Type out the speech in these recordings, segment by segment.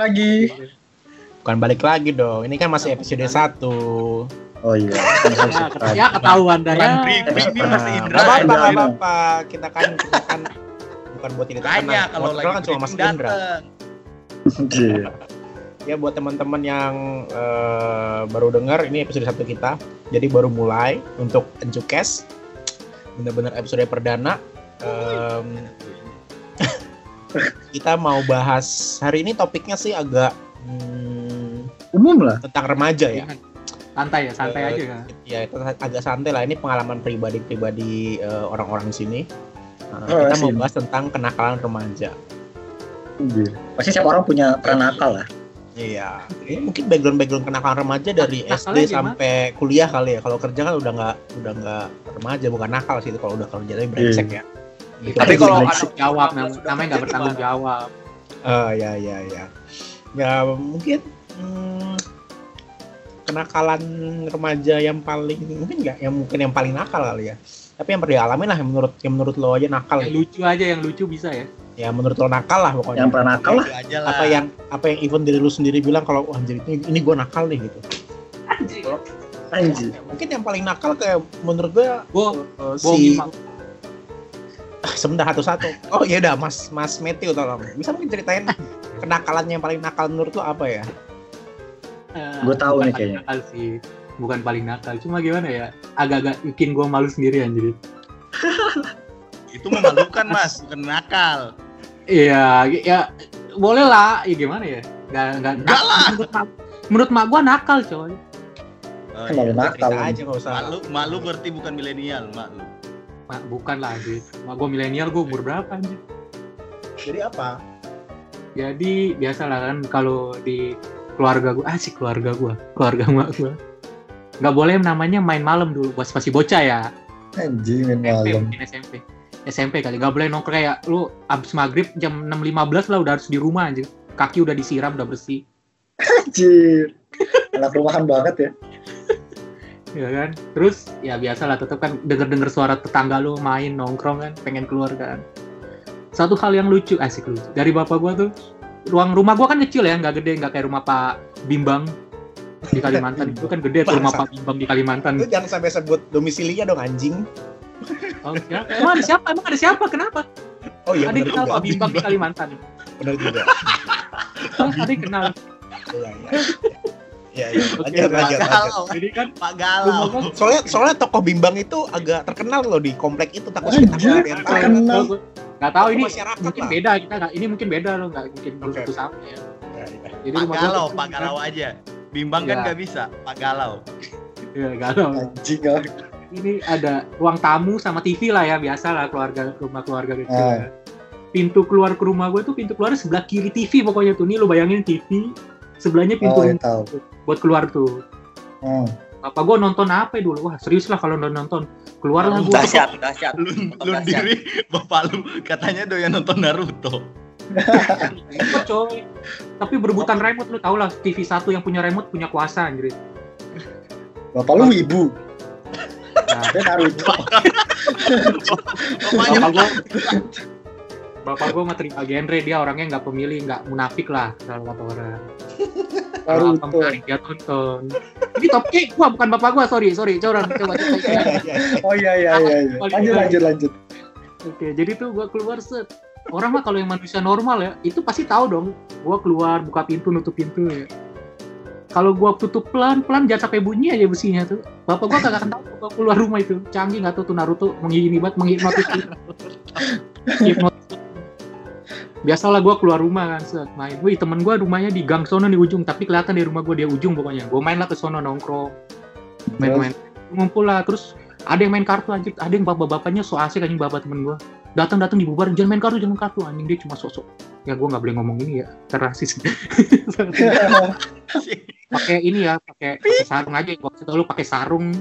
lagi. Bukan balik lagi dong. Ini kan masih episode 1. Oh iya. Ya, ya ketahuan dah ya. Briefing nih Mas Indra. Gak apa-apa. Kita kan, kita kan bukan buat ini Tanya kalau lagi kan cuma Mas Indra. Iya. Ya buat teman-teman yang eh, baru dengar ini episode 1 kita. Jadi baru mulai untuk Encukes. Bener-bener episode perdana. Em, kita mau bahas hari ini topiknya sih agak hmm, Umum lah. tentang remaja ya. Santai ya, santai Eh, aja kan. Ya itu agak santai lah. Ini pengalaman pribadi-pribadi eh, orang-orang di sini. Nah, Oh, kita mau bahas tentang kenakalan remaja. Iya. Pasti setiap orang punya peran nakal lah. Iya. Ini mungkin background-background kenakalan remaja dari Nakalnya SD gimana? sampai kuliah kali ya. Kalau kerja kan udah nggak udah nggak remaja, bukan nakal sih itu kalau udah kerja tapi brengsek ya. Gitu. Tapi kalau iya. ada jawab namanya nggak bertanggung jawab. Oh ya ya ya. Ya mungkin hmm, kenakalan remaja yang paling mungkin nggak yang mungkin yang paling nakal kali ya. Tapi yang pernah dialami lah yang menurut yang menurut lo aja nakal. Yang gitu. lucu aja, yang lucu bisa ya. Ya menurut lo nakal lah pokoknya. Yang pernah nakal lah. Apa yang apa yang even diri lu sendiri bilang kalau wah anjir ini, ini gue nakal nih gitu. Anjir. Ya, mungkin yang paling nakal kayak menurut gue Gua uh, si. Sebentar satu-satu. Oh iya dah Mas Mas Matthew tolong. Bisa mungkin ceritain kenakalannya yang paling nakal menurut lu apa ya? Eh, Gua tahu nih kayaknya. Nakal sih. Bukan paling nakal, cuma gimana ya? Agak-agak bikin gua malu sendiri anjir. Itu memalukan Mas, bukan nakal. Iya, ya boleh lah. Ya gimana ya? Nggak nggak. Nggak lah. Menurut mak, menurut mak gua nakal coy. Oh, malu iya. nakal. Aja. Malu, malu berarti bukan milenial, malu. Mak, bukan lah anjir. Mak gua milenial, gua umur berapa anjir? Jadi apa? Jadi biasalah kan kalau di keluarga gua, asik keluarga gua, keluarga mak gua. Nggak boleh namanya main malam dulu, pas masih bocah ya. Anjing main SMP malam. mungkin SMP. SMP kali, nggak boleh nongkrong kayak lu abis maghrib jam 6.15 lah udah harus di rumah anjir. Kaki udah disiram, udah bersih. Anjir. Anak rumahan banget ya. Ya kan? Terus? Ya biasa lah tetap kan denger denger suara tetangga lu main nongkrong kan pengen keluar kan. Satu hal yang lucu asik lucu. Dari bapak gua tuh ruang rumah gua kan kecil ya nggak gede nggak kayak rumah pak bimbang di Kalimantan. Itu kan gede tuh rumah pak bimbang di Kalimantan. Lu jangan sampai sebut domisilinya dong anjing. oh, siapa? emang ada siapa? Emang ada siapa? Kenapa? Oh iya ada yang kenal juga. pak bimbang di Kalimantan. Benar juga. ada yang kenal. Iya iya. Iya iya. Lanjut Pak lanjut lanjut. Galau, jadi kan Pak Galau. gua Soalnya soalnya tokoh bimbang itu agak terkenal loh di komplek itu takut tahu. terkenal. nggak tahu ini mungkin lah. beda kita nggak ini mungkin beda loh nggak mungkin belum Oke. satu sama ya Ya, ya. jadi Pak Galau, Pak kan. Galau aja. Bimbang kan Iya. nggak bisa, Pak Galau. Iya, galau. Anjing ah. Ini ada ruang tamu sama TV lah ya, biasa lah keluarga rumah keluarga gitu. Ah. Pintu keluar ke rumah gue tuh pintu keluar sebelah kiri TV pokoknya tuh. Nih lu bayangin TV, sebelahnya pintu Oh, ya tahu. Buat keluar tuh. Hmm. Apa gue nonton apa ya dulu? Wah serius lah kalau nonton nonton. Keluar lah gue. Dahsyat, dahsyat. Lu, lu diri, bapak lu katanya doyan nonton Naruto. coy. Tapi berebutan remote lu tau lah TV satu yang punya remote punya kuasa anjir. Bapak lu ibu. Nah, Dia Naruto. Bapak gue Bapak gue mah terima genre dia orangnya nggak pemilih nggak munafik lah kalau kata orang. Kalau Naruto. menarik dia tonton. Ini topiknya gua bukan bapak gua, sorry, sorry. Coba coba coba. Oh iya iya iya. iya. Lanjut lanjut lanjut. Oke, jadi tuh gua keluar set. Orang mah kalau yang manusia normal ya, itu pasti tahu dong. Gua keluar, buka pintu, nutup pintu ya. Kalau gua tutup pelan-pelan jangan sampai bunyi aja besinya tuh. Bapak gua kagak akan tahu gua keluar rumah itu. Canggih nggak tuh tuh Naruto menghini banget menghipnotis. Hipnotis. Biasalah gua keluar rumah kan set. Main. Wih, temen gua rumahnya di gang sono di ujung, tapi kelihatan di rumah gua dia ujung pokoknya. Gua main lah ke sono nongkrong. Main-main. Ngumpul lah. Terus ada yang main kartu anjir, ada yang bapak-bapaknya so asik anjing bapak temen gua. Datang-datang dibubarin. Jangan main kartu jangan main kartu. Anjing dia cuma sosok ya gua nggak boleh ngomong ini ya. Terasis pakai ini ya pakai sarung aja. Tau lu pakai sarung.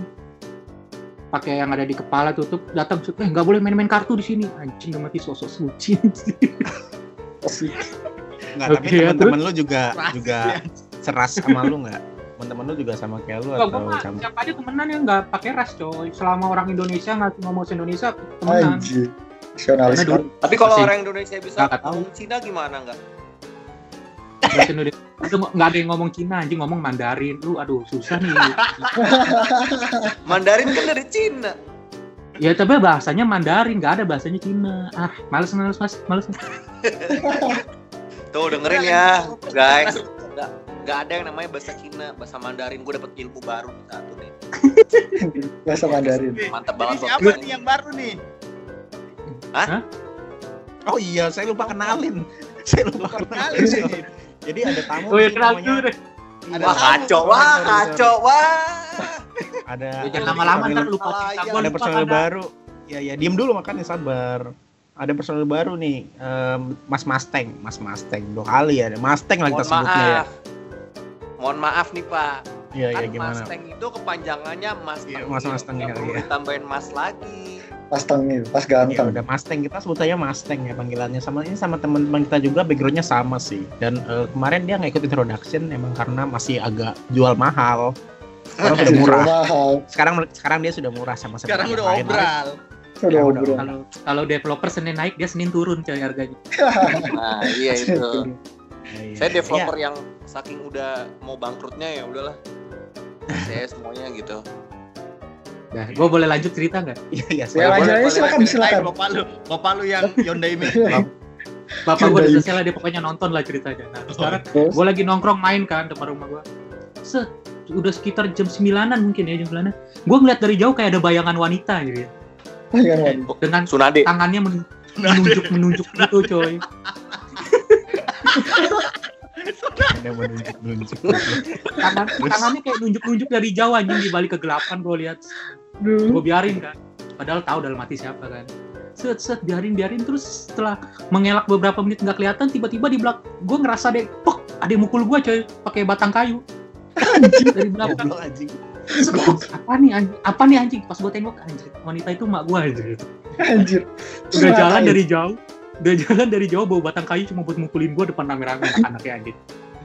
Pakai yang ada di kepala tutup. Datang eh nggak boleh main-main kartu di sini. Anjing udah mati sosok suci Nggak, tapi Oke, ya, teman-teman lu juga Rasis juga ya. seras sama lu nggak? Teman-teman lu juga sama kayak lu Enggak, atau gua mah sama? siapa aja temenan yang nggak pakai ras coy selama orang Indonesia nggak ngomong Indonesia temenan Anjir. Nasionalis kan. Tapi kalau Masih- orang Indonesia bisa Nggak tahu. ngomong Cina gimana nggak? Bahasa Indonesia. Itu nggak ada yang ngomong Cina anjing ngomong Mandarin. Lu aduh susah nih. Mandarin kan dari Cina. Ya tapi bahasanya Mandarin, nggak ada bahasanya Cina. Ah, males males mas, males. Tuh dengerin ya, guys. Nggak, nggak ada yang namanya bahasa Cina, bahasa Mandarin. Gue dapet ilmu baru nih satu nih. Bahasa Mandarin. Mantap Ini banget. siapa Bang. nih yang baru nih? Oh iya, saya lupa kenalin. Saya lupa kenalin. Jadi ada tamu. Oh ya nih kenal namanya- dulu deh. Ada Wah kacau, wah kacau, wah. Ada Ya, jangan lama-lama ntar lupa Ah, kita. Gua ada kadang. baru. Ya ya, diem dulu makanya sabar. Ada personel baru nih, em, Mas Mustang, Mas Mustang. Dua kali ya, ada Mustang lagi kita Mohon sebutnya ya. maaf. Mohon maaf nih Pak. Iya, iya Kan gimana? Mustang itu kepanjangannya Mas Iya, Mas Mustang, Nggak iya, perlu ditambahin Mas lagi. Pas tengil, pas Ya ganteng. udah Mustang kita sebut aja Mustang ya panggilannya sama ini sama teman-teman kita juga backgroundnya sama sih dan eh, kemarin dia nggak ikut introduction emang karena masih agak jual mahal sekarang sudah murah mahal. sekarang sekarang dia sudah murah sama seperti Sekarang yang udah lain. obral. Sudah Ya, udah. obrol. Kalau kalau developer Senin naik dia Senin turun coy harganya. Nah, iya itu. Ya, iya. Saya developer yang saking udah mau bangkrutnya ya udahlah. Saya semuanya gitu. Nah, gue boleh lanjut cerita nggak? Iya iya Ya saya boleh, lanjut aja boleh, silakan boleh. silakan. Bapak lu, bapak lu yang Hyundai Mini. Bapak gue udah selesai lah dia pokoknya nonton lah ceritanya. Nah sekarang Terus, gue lagi nongkrong main kan depan rumah gue. Set, udah sekitar jam 9-an mungkin ya jam 9-an. Gue ngeliat dari jauh kayak ada bayangan wanita gitu ya. jangan wanita. Dengan Sunade. tangannya men- menunjuk menunjuk gitu coy. ada menunjuk menunjuk Tangan, tangannya kayak nunjuk-nunjuk dari jauh anjing di balik kegelapan gue lihat. Gue biarin kan. Padahal tahu dalam hati siapa kan. Set set biarin biarin. Terus setelah mengelak beberapa menit nggak kelihatan tiba-tiba di belakang gue ngerasa deh pok ada yang mukul gue coy pakai batang kayu. Dari belakang. Anjing. Apa nih anjing apa nih anjing? Pas gue tengok anjing wanita itu mak gue anjing Anjir. udah jalan dari jauh udah jalan dari jauh bawa batang kayu cuma buat mukulin gue depan rame-rame anak-anaknya anjing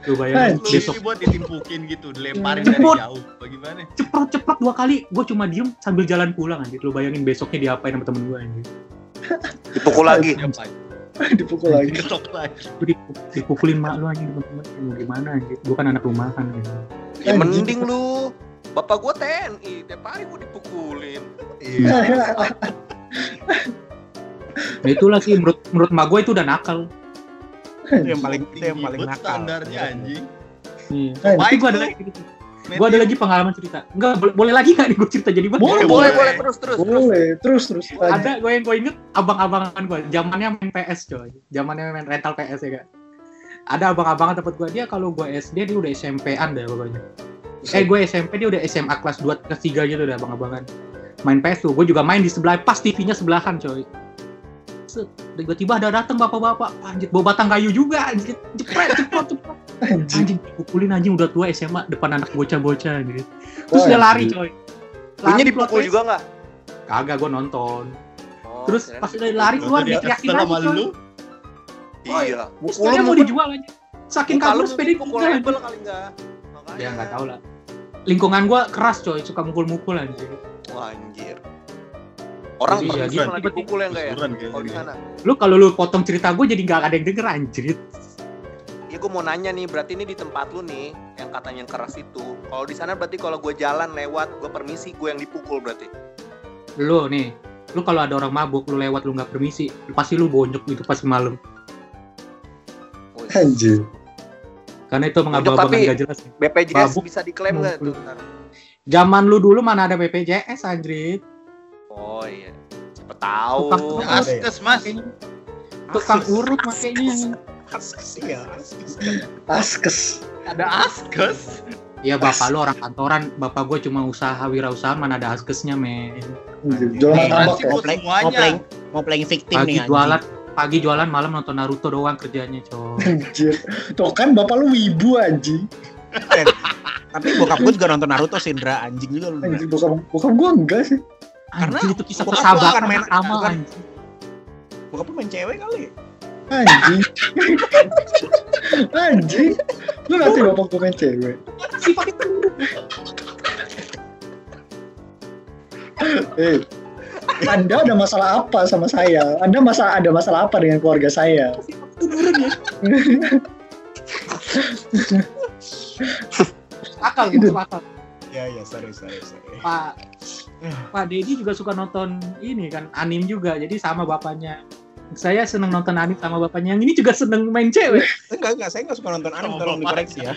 lu bayangin. Lu besok buat ditimpukin gitu, dilemparin dari jauh. Bagaimana? ceprot ceprot dua kali gue cuma diem sambil jalan pulang anjing lu bayangin besoknya diapain sama temen gue anjing Dipukul lagi. Dipukul lagi. Ketok lagi. gue dipuk- dipukulin mak lu anjing temen-temen mau gimana anjing gue kan anak rumahan anjing Ya mending lu. Bapak gua TNI, tiap hari gua dipukulin. Iya. nah itulah sih menurut menurut mak gue itu udah nakal itu yang paling itu yang paling nakal standarnya anjing. Iya. Anjing. Tapi gue ada lagi gitu. Gue ada lagi pengalaman cerita. Enggak, boleh, boleh lagi nggak nih gue cerita jadi banyak. Boleh, Boleh, boleh, terus, terus, terus. Boleh, terus terus. lanjut. Ada gue yang gue inget abang-abangan gue, zamannya main PS coy, zamannya main rental PS ya kak. Ada abang-abangan tempat gue dia kalau gue SD dia udah SMP-an deh pokoknya. Eh gue SMP dia udah SMA kelas 2 kelas 3 gitu udah abang-abangan. Main PS tuh, gue juga main di sebelah pas TV-nya sebelahan coy. Set, tiba-tiba ada datang bapak-bapak, anjir bawa batang kayu juga, anjir, cepet, cepet, cepet. Anjing. anjing pukulin anjing udah tua SMA depan anak bocah-bocah gitu. Terus Wah, dia lari coy. Lari dipukul juga nggak? Kagak gue nonton. Oh, Terus pas udah dipukul. lari keluar Waktu dia dia teriakin kesel lagi coy. lu. Iya. Lu mau dijual aja. Saking kabur sepeda pukul dijual label aja. kali enggak? Makanya. Ya nggak tahu lah. Lingkungan gue keras coy, suka mukul-mukul anjing. Wah, anjir. Orang Iya, pergi gitu. malah dipukul ya enggak ya? Kalau di sana. Lu kalau lu potong cerita gue jadi nggak ada yang denger anjir. Ya gue mau nanya nih, berarti ini di tempat lu nih yang katanya yang keras itu. Kalau di sana berarti kalau gue jalan lewat, gue permisi, gue yang dipukul berarti. Lu nih, lu kalau ada orang mabuk lu lewat lu nggak permisi, lu pasti lu bonyok gitu pas malam. Anjir. Karena itu mengabang-abangan tapi- gak jelas. BPJS Mabuk. bisa diklaim nggak tuh? Ntar? Zaman lu dulu mana ada BPJS anjir. Oh iya. Siapa tahu. Tukang- Ya, Askes mas. Tukang urut makanya. Askes ya askes. Ada Askes. Ya bapak lu orang kantoran, bapak gue cuma usaha wirausaha mana ada askesnya men. Jualan ya. mau playing mau playing mau playing victim Pagi nih anjing. jualan, pagi jualan malam nonton Naruto doang kerjanya coy. Anjir. Tuh kan bapak lu wibu anjing. tapi bokap gue juga nonton Naruto Sindra anjing juga lu. Anjir bokap bokap gua enggak sih. Karena itu kisah persahabatan main- sama akan- anjing. bokap lu main cewek kali Anjing. anjing. Lu nanti bapak gua main cewek. Sifat itu Eh. Anda ada masalah apa sama saya? Anda masa ada masalah apa dengan keluarga saya? ya. akal Itu. akal Ya ya sorry sorry sorry. Pak Pak Dedi juga suka nonton ini kan anim juga jadi sama bapaknya saya seneng nonton anim sama bapaknya yang ini juga seneng main cewek Enggak enggak saya enggak suka nonton anime Sama tolong dikoreksi ya.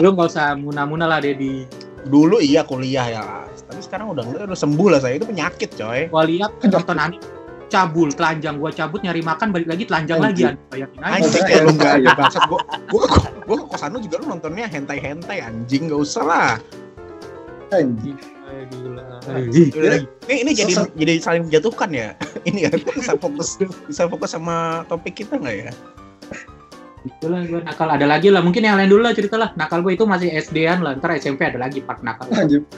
lu nggak usah muna-muna lah Dedi Dulu iya kuliah ya. Tapi sekarang udah udah sembuh lah saya itu penyakit coy. gua lihat nonton anim cabul telanjang gua cabut nyari makan balik lagi telanjang lagi Anjing. bayangin aja Anjing kayak lu enggak ya bangsat gua gua gua ke kosan lu juga lu nontonnya hentai-hentai anjing enggak usah lah. Anjing. Eh, gila. Lagi. Ini ini jadi Sosok- jadi saling menjatuhkan ya. Ini ya bisa fokus bisa fokus sama topik kita nggak ya? Itulah gue nakal ada lagi lah mungkin yang lain dulu lah cerita lah nakal gue itu masih SD-an lah ntar SMP ada lagi part nakal.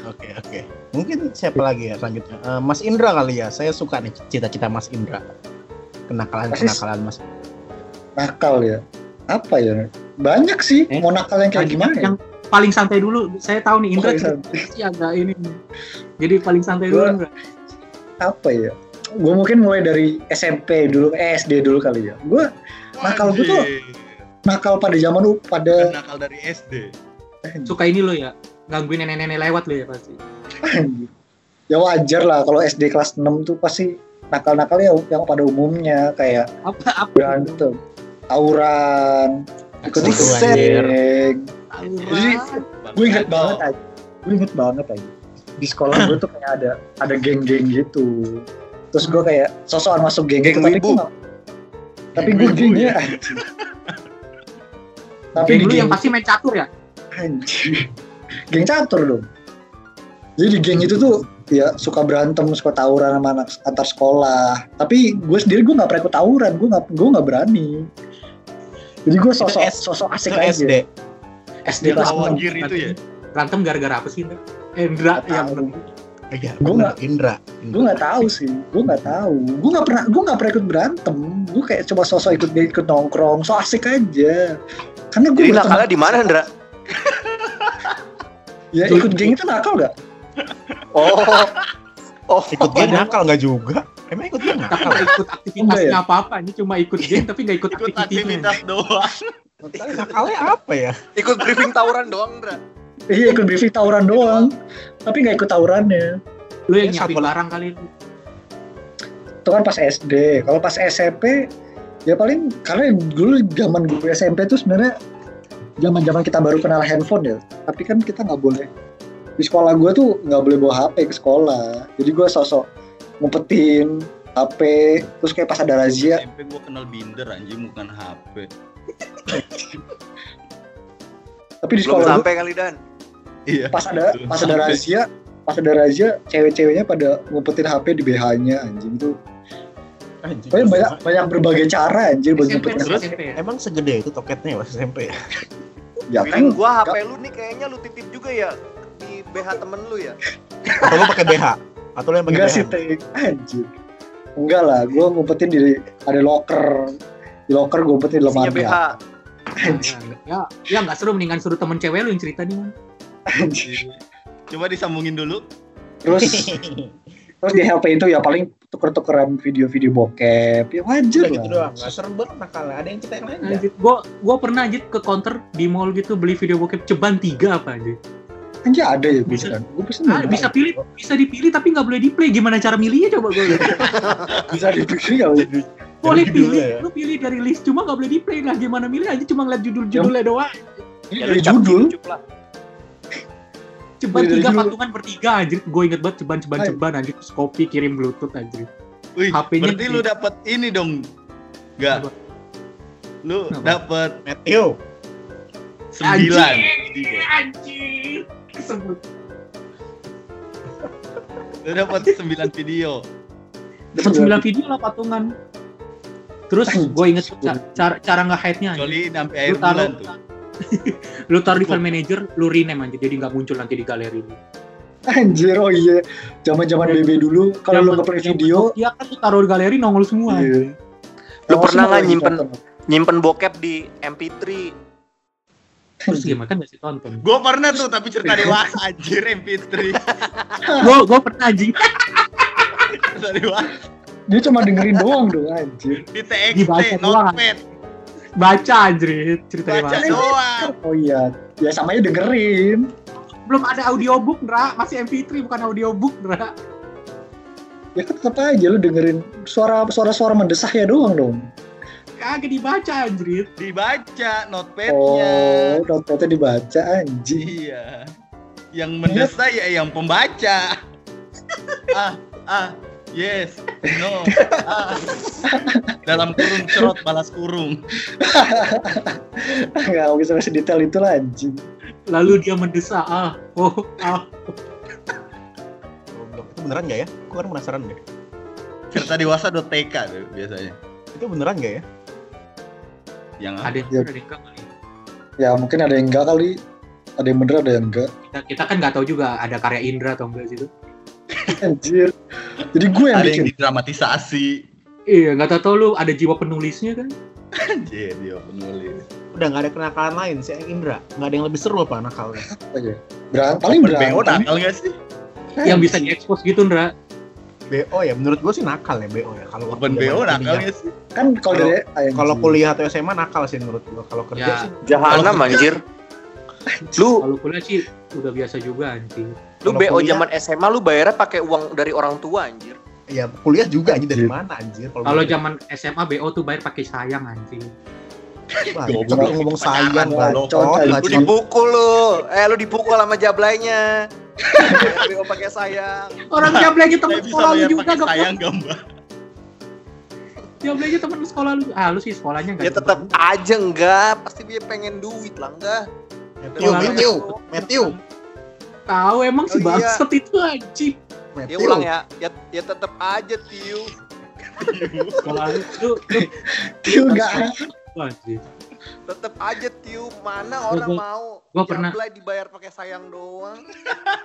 Oke oke. Mungkin siapa lagi ya selanjutnya? Eh, Mas Indra kali ya. Saya suka nih cita-cita Mas Indra. Kenakalan kenakalan Mas. Nakal ya. Apa ya? Banyak sih. Eh, Mau nakal yang kayak gimana ya? Paling santai dulu saya tahu nih Indra sih agak ini jadi paling santai dulu Gua- Indra. Apa ya? Gue mungkin mulai dari SMP dulu, eh, SD dulu kali ya. Gue Nakal gua tuh- nakal pada zaman lu pada nakal dari SD. suka ini lo ya gangguin nenek-nenek lewat lo ya pasti ya wajar lah kalau SD kelas 6 tuh pasti nakal-nakal ya yang pada umumnya kayak apa apa berantem, tawuran, ikut-ikut. Jadi, gue inget banget. Aja. Gue inget banget aja. Di sekolah gue tuh kayak ada ada geng-geng gitu. Terus gue kayak sosokan masuk geng, Geng gitu, tapi gue nggak- tapi gue gengnya ya. tapi Geng di lu yang pasti main catur ya? Anjing geng catur dong. Jadi di geng itu tuh ya suka berantem suka tawuran sama anak antar sekolah. Tapi gue sendiri gue nggak pernah ikut tawuran gue nggak gue nggak berani. Jadi gue sosok sosok asik aja. SD. SD kelas awal 6 gear itu ya. berantem gara-gara apa sih Indra Indra Nggak yang. Iya, Gua bener, nggak- Indra. gue nggak tahu sih gue nggak tahu gue nggak pernah gue nggak pernah ikut berantem gue kayak coba sosok ikut ikut nongkrong so asik aja karena gue Jadi nakalnya di mana, Ndra? ya ikut geng itu nakal gak Oh. Oh. Ikut geng nakal nggak juga? Emang ikut geng nakal? nggak ikut Enggak aktivitasnya ya? apa-apa ini cuma ikut geng tapi nggak ikut, Ikut aktivitas doang. Nakalnya apa ya? Ikut briefing tawuran doang, Ndra. iya ikut briefing tawuran doang. tapi nggak ikut tawurannya. Lu yang Ya, nyiapin barang kali lu. Itu kan pas SD kalau pas SMP ya paling karena dulu zaman gue SMP tuh sebenarnya zaman zaman kita baru kenal handphone ya. Tapi kan kita nggak boleh di sekolah gue tuh nggak boleh bawa HP ke sekolah. Jadi gue sosok ngumpetin HP terus kayak pas ada razia. SMP gua kenal binder anjing bukan HP. Tapi di Belum sekolah gue sampai kali Dan. Iya. pas ada Belum pas ada razia pas ada razia cewek-ceweknya pada ngumpetin HP di BH-nya anjing tuh Anjing. Pokoknya banyak banyak berbagai cara anjir buat SMP ngumpetin Terus? SMP ya Emang segede itu toketnya pas SMP ya? ya kan gua HP lu nih kayaknya lu titip juga ya di BH temen lu ya. Atau lu pakai BH? Atau lu yang pakai enggak BH? sih Teng. anjir enggak lah gue ngumpetin di ada locker di locker gue ngumpetin di lemari BH. anjir ya ya nggak seru mendingan suruh temen cewek lu yang cerita nih man anjir Coba disambungin dulu. terus terus di HP itu ya paling tuker-tukeran video-video bokep ya wajar Udah gitu lah doang. Gak serem banget nakalnya. Ada yang cerita yang lain nggak? Anjir, gua gua pernah anjir ke counter di mall gitu beli video bokep ceban tiga apa aja. anjir ada ya Bisa. bisa gue bisa Ah, bisa pilih, bisa dipilih tapi nggak boleh di play. Gimana cara milihnya coba gue? bisa dipilih nggak boleh boleh pilih, judulnya ya? lu pilih dari list cuma nggak boleh di play lah. Gimana milih aja cuma ngeliat judul-judulnya doang. ini Ya, dari judul. Ceban tiga judul. patungan bertiga anjir. Gue inget banget ceban ceban Hai. ceban anjir. Terus kopi kirim bluetooth anjir. Wih, HP-nya berarti lu dapat ini dong. Enggak. Lu Apa? dapat Matthew. 9. Anjir, anjir. Kesebut. Lu dapat 9 video. Dapat sembilan video lah patungan. Terus gue inget ca- cara cara nggak hide-nya anjir. Kecuali sampai akhir bulan taruh tuh. lu taruh di file manager, lu rename anjir. Jadi nggak muncul nanti di galeri lu. anjir oh iya zaman zaman BB dulu kalau lu ngeplay video Iya kan lu taruh di galeri nongol semua. iya. Lu pernah nggak nyimpen nyimpen bokep di MP3? Terus gimana kan gak sih tonton? Gua pernah tuh tapi cerita dewasa anjir MP3. gue gue pernah anjing cerita dewasa dia cuma dengerin doang dong anjir di TXT Dibaca doang. Notepad. Baca anjir ceritanya Baca Mas. doang. Oh iya, ya sama aja dengerin. Belum ada audiobook, Ndra. Masih MP3 bukan audiobook, Ndra. Ya kan tetap aja lu dengerin suara suara suara mendesah ya doang dong. Kagak dibaca anjir. Dibaca notepad-nya. Oh, notepad dibaca anjing. Iya. Yang mendesah ya yang pembaca. ah, ah, yes, no, ah. Dalam kurung cerot balas kurung. Nggak bisa detail itu lah anjing. Lalu dia mendesak, ah, oh, ah. Itu beneran nggak ya? Gue kan penasaran deh. Cerita dewasa.tk tuh biasanya. Itu beneran nggak ya? Yang Ada yang Ya. ada yang enggak kali. Ya mungkin ada yang enggak kali. Ada yang bener ada yang enggak. Kita, kita kan nggak tahu juga ada karya Indra atau enggak situ. Anjir. Jadi gue yang ada bikin. yang didramatisasi. Iya, nggak tahu tahu lu ada jiwa penulisnya kan? Anjir, dia penulis. Udah nggak ada kenakalan lain sih Indra. Nggak ada yang lebih seru apa nakalnya? Apa ya? Beran- paling Open BO nakal nggak sih? Yang bisa diekspos gitu, Ndra. BO ya, menurut gue sih nakal ya BO ya. Kalau Open BO nakal nggak sih? Kan kalau dari. Kalau kuliah atau SMA nakal sih menurut gue. Kalau kerja Ya. sih Jahanam Kalau- anjir. Lu Kalau kuliah sih udah biasa juga anjing. Lu BO kuliah- zaman SMA lu bayarnya pakai uang dari orang tua anjir. ya kuliah juga aja dari mana anjir. Kalau zaman SMA BO tuh bayar pakai sayang anjing. Wah, Goblok, itu ngomong sayang bacot, Lu Lu dipukul lu. Eh lu dipukul sama jablainya. Bayar BO pakai sayang. Orang Saya temen sekolah lu bayar juga pakai gak sayang? Jam lagi temen sekolah lu. Ah, lu sih sekolahnya enggak. Ya tetap aja enggak, pasti dia pengen duit lah enggak. Matthew, lu Matthew, Matthew, tahu emang si Oh, iya. bangsat itu anjing. Ya ulang ya. Ya, ya tetap aja Tiu. Lu, lu Tiu enggak. Tetap aja Tiu. Mana orang Gua- mau gua pernah- dibayar pakai sayang doang.